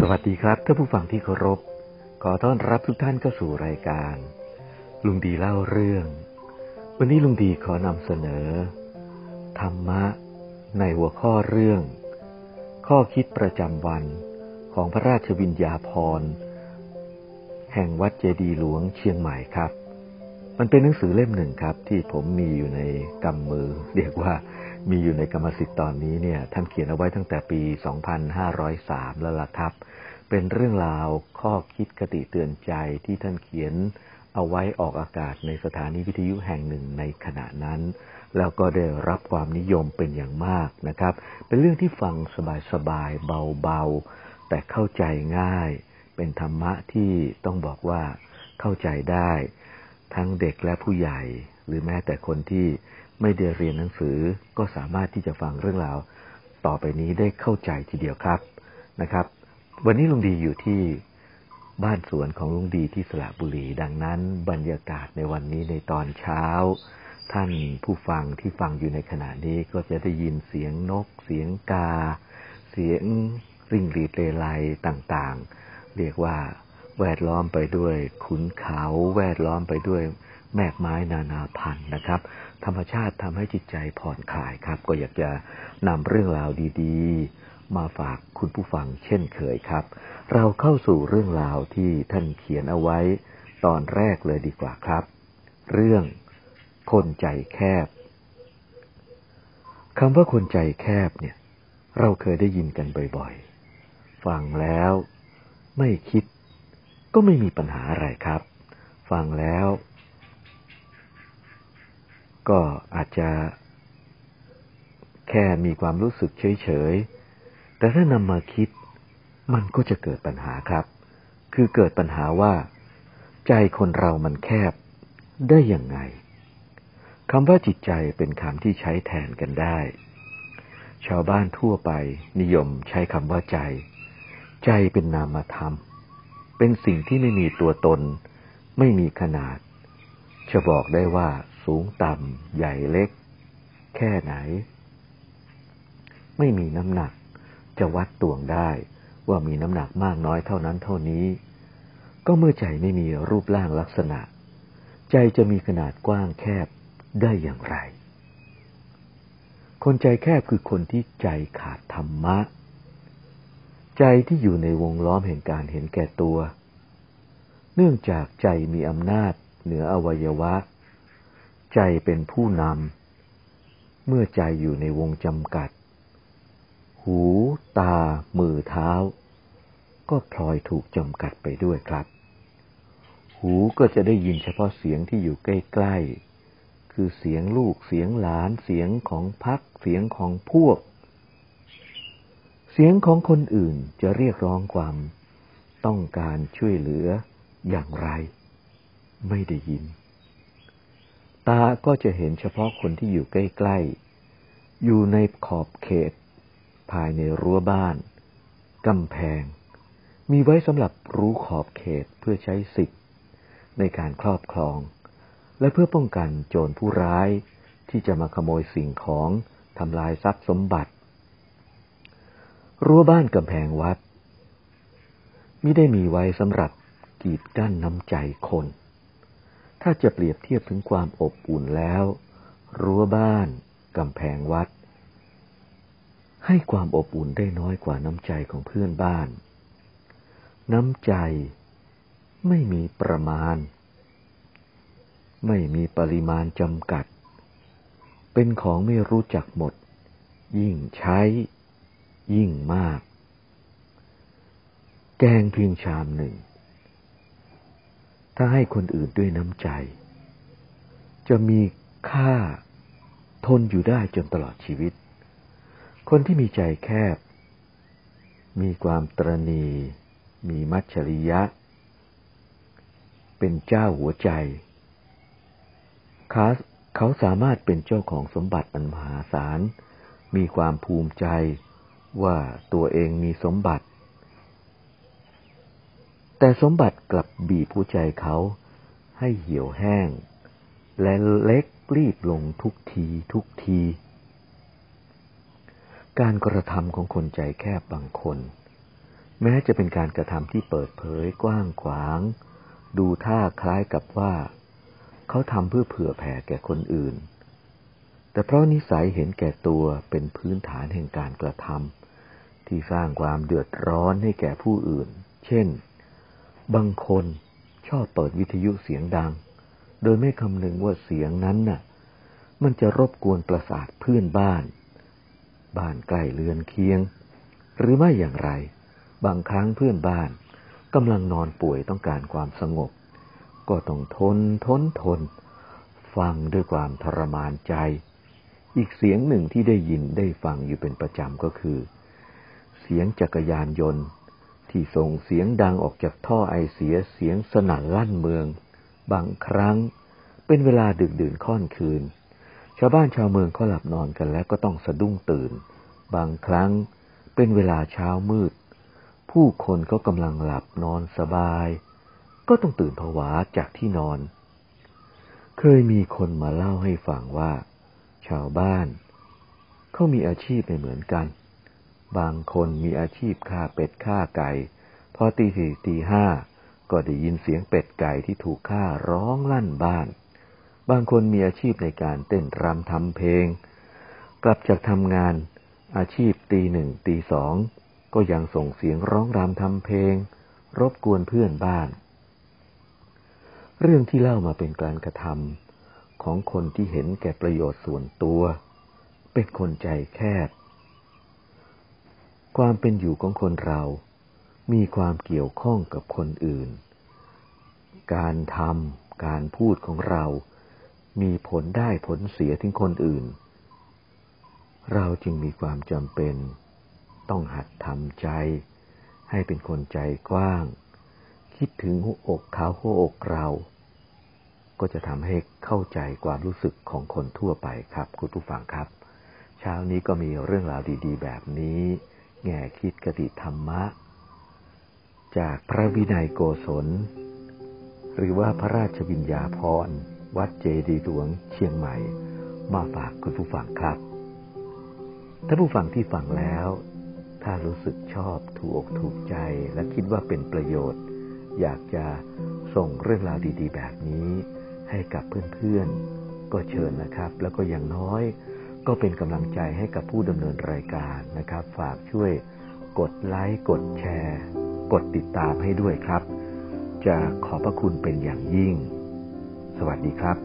สวัสดีครับท่านผู้ฟังที่เคารพ ขอต้อนรับทุกท่านเข้าสู่รายการ ลุงดีเล่าเรื่อง วันนี้ลุงดีขอนำเสนอ ธรรมะ ในหัวข้อเรื่อง ข้อคิดประจำวันของพระราชวิญญาภรณ์ แห่งวัดเจดีหลวงเชียงใหม่ครับ มันเป็นหนังสือเล่มหนึ่งครับ ที่ผมมีอยู่ในกำมือ เรียกว่า มีอยู่ในกรรมสิทธิ์ตอนนี้เนี่ยท่านเขียนเอาไว้ตั้งแต่ปี 2503 แล้วล่ะครับ เป็นเรื่องราวข้อคิดคติเตือนใจที่ท่านเขียนเอาไว้ออกอากาศในสถานีวิทยุแห่งหนึ่งในขณะนั้น แล้วก็ได้รับความนิยมเป็นอย่างมากนะครับ เป็นเรื่องที่ฟังสบายๆเบาๆ แต่เข้าใจง่าย เป็นธรรมะที่ต้องบอกว่าเข้าใจได้ ทั้งเด็กและผู้ใหญ่ หรือแม้แต่คนที่ ไม่ได้เรียนหนังสือก็สามารถที่จะฟังเรื่องราวต่อไปนี้ได้เข้าใจทีเดียวครับนะครับ วันนี้ลุงดีอยู่ที่บ้านสวนของลุงดีที่สระบุรี ดังนั้นบรรยากาศในวันนี้ในตอนเช้า ท่านผู้ฟังที่ฟังอยู่ในขณะนี้ก็จะได้ยินเสียงนก เสียงกา เสียงริ่งรีดเลไลต่างๆ เรียกว่าแวดล้อมไปด้วยขุนเขาแวดล้อมไปด้วย แมกไม้นานาพันธุ์นะครับ ธรรมชาติทำให้จิตใจผ่อนคลายครับ ก็อยากจะนำเรื่องราวดีๆ มาฝากคุณผู้ฟังเช่นเคยครับ เราเข้าสู่เรื่องราวที่ท่านเขียนเอาไว้ตอนแรกเลยดีกว่าครับ เรื่องคนใจแคบคำว่าคนใจแคบเนี่ย เราเคยได้ยินกันบ่อยๆ ฟังแล้วไม่คิดก็ไม่มีปัญหาอะไรครับ ฟังแล้ว ก็อาจจะแค่มีความรู้สึกเฉยๆ แต่ถ้านำมาคิดมันก็จะเกิดปัญหาครับ คือเกิดปัญหาว่า ใจคนเรามันแคบได้ย่างไงคำว่าจิตใจเป็นคำที่ใช้แทนกันได้ ชาวบ้านทั่วไปนิยมใช้คำว่าใจ ใจเป็นนามธรรม เป็นสิ่งที่ไม่มีตัวตน ไม่มีขนาด จะบอกได้ว่า สูงต่ำ ใหญ่เล็ก แค่ไหน ไม่มีน้ำหนัก จะวัดตวงได้ว่ามีน้ำหนักมากน้อยเท่านั้นเท่านี้ ก็เมื่อใจไม่มีรูปร่างลักษณะ ใจจะมีขนาดกว้างแคบได้อย่างไร คนใจแคบคือคนที่ใจขาดธรรมะ ใจที่อยู่ในวงล้อมแห่งการเห็นแก่ตัว เนื่องจากใจมีอำนาจเหนืออวัยวะ ใจเป็นผู้นำ เมื่อใจอยู่ในวงจำกัด หู ตา มือเท้า ก็พลอยถูกจำกัดไปด้วยครับ หูก็จะได้ยินเฉพาะเสียงที่อยู่ใกล้ ๆ คือเสียงลูก เสียงหลาน เสียงของพัก เสียงของพวก เสียงของคนอื่นจะเรียกร้องความต้องการช่วยเหลืออย่างไร ไม่ได้ยิน ตาก็จะเห็นเฉพาะคนที่อยู่ใกล้ๆ อยู่ในขอบเขต ภายในรั้วบ้านกำแพง มีไว้สำหรับรู้ขอบเขตเพื่อใช้สิทธิ์ ในการครอบครอง และเพื่อป้องกันโจรผู้ร้ายที่จะมาขโมยสิ่งของทำลายทรัพย์สมบัติ รั้วบ้านกำแพงวัดไม่ได้มีไว้สำหรับกีดกั้นน้ำใจคน ถ้าจะเปรียบเทียบถึงความอบอุ่นแล้ว รั้วบ้านกำแพงวัด ให้ความอบอุ่นได้น้อยกว่าน้ำใจของเพื่อนบ้าน น้ำใจไม่มีประมาณ ไม่มีปริมาณจำกัด เป็นของไม่รู้จักหมด ยิ่งใช้ ยิ่งมาก แกงเพียงชามหนึ่ง ถ้าให้คนอื่นด้วยน้ำใจ จะมีค่าทนอยู่ได้จนตลอดชีวิต คนที่มีใจแคบ มีความตรณี มีมัจฉริยะ เป็นเจ้าหัวใจเขาเขาสามารถเป็นเจ้าของสมบัติอันมหาศาล มีความภูมิใจว่าตัวเองมีสมบัติ แต่สมบัติกลับบีบหัวใจเขาให้เหี่ยวแห้ง และเล็กรีบลงทุกทีทุกที การกระทำของคนใจแคบบางคน แม้จะเป็นการกระทำที่เปิดเผยกว้างขวาง ดูท่าคล้ายกับว่า เขาทำเพื่อเผื่อแผ่แก่คนอื่น แต่เพราะนิสัยเห็นแก่ตัวเป็นพื้นฐานแห่งการกระทำที่สร้างความเดือดร้อนให้แก่ผู้อื่น เช่น บางคนชอบเปิดวิทยุเสียงดัง โดยไม่คำนึงว่าเสียงนั้นน่ะ มันจะรบกวนประสาทเพื่อนบ้าน บ้านใกล้เรือนเคียง หรือไม่อย่างไร บางครั้งเพื่อนบ้านกำลังนอนป่วยต้องการความสงบ ก็ต้องทนทนทน ฟังด้วยความทรมานใจ อีกเสียงหนึ่งที่ได้ยินได้ฟังอยู่เป็นประจำก็คือ เสียงจักรยานยนต์ ที่ส่งเสียงดังออกจากท่อไอเสียเสียงสนั่นลั่นเมือง บางครั้งเป็นเวลาดึกดื่นค่อนคืน ชาวบ้านชาวเมืองเขาหลับนอนกันแล้วก็ต้องสะดุ้งตื่น บางครั้งเป็นเวลาเช้ามืด ผู้คนก็กำลังหลับนอนสบาย ก็ต้องตื่นผวาจากที่นอน เคยมีคนมาเล่าให้ฟังว่า ชาวบ้านเขามีอาชีพไม่เหมือนกัน บางคนมีอาชีพฆ่าเป็ดฆ่าไก่พอตีสี่ตีห้าก็ได้ยินเสียงเป็ดไก่ที่ถูกฆ่าร้องลั่นบ้าน บางคนมีอาชีพในการเต้นรำทำเพลง กลับจากทำงาน อาชีพตีหนึ่งตีสองก็ยังส่งเสียงร้องรำทำเพลง รบกวนเพื่อนบ้าน เรื่องที่เล่ามาเป็นการกระทำของคนที่เห็นแก่ประโยชน์ส่วนตัว เป็นคนใจแคบ ความเป็นอยู่ของคนเรา มีความเกี่ยวข้องกับคนอื่น การทำการพูดของเรา มีผลได้ผลเสียถึงคนอื่น เราจึงมีความจำเป็น ต้องหัดทำใจ ให้เป็นคนใจกว้าง คิดถึงหัวอกเขาหัวอกเรา ก็จะทำให้เข้าใจความรู้สึกของคนทั่วไปครับ คุณผู้ฟังครับ เช้านี้ก็มีเรื่องราวดี ๆ แบบนี้ แง่คิดกติธรรมะ จากพระวินัยโกศล หรือว่าพระราชวิญญาพรวัดเจดีหลวงเชียงใหม่ มาฝากคุณผู้ฟังครับถ้าผู้ฟังที่ฟังแล้ว ถ้ารู้สึกชอบถูกอกถูกใจและคิดว่าเป็นประโยชน์ อยากจะส่งเรื่องราวดี ๆ แบบนี้ ให้กับเพื่อนๆก็เชิญนะครับ แล้วก็อย่างน้อย ก็เป็นกำลังใจให้กับผู้ดำเนินรายการนะครับ ฝากช่วยกดไลค์กดแชร์ กดติดตามให้ด้วยครับ จะขอบพระคุณเป็นอย่างยิ่ง สวัสดีครับ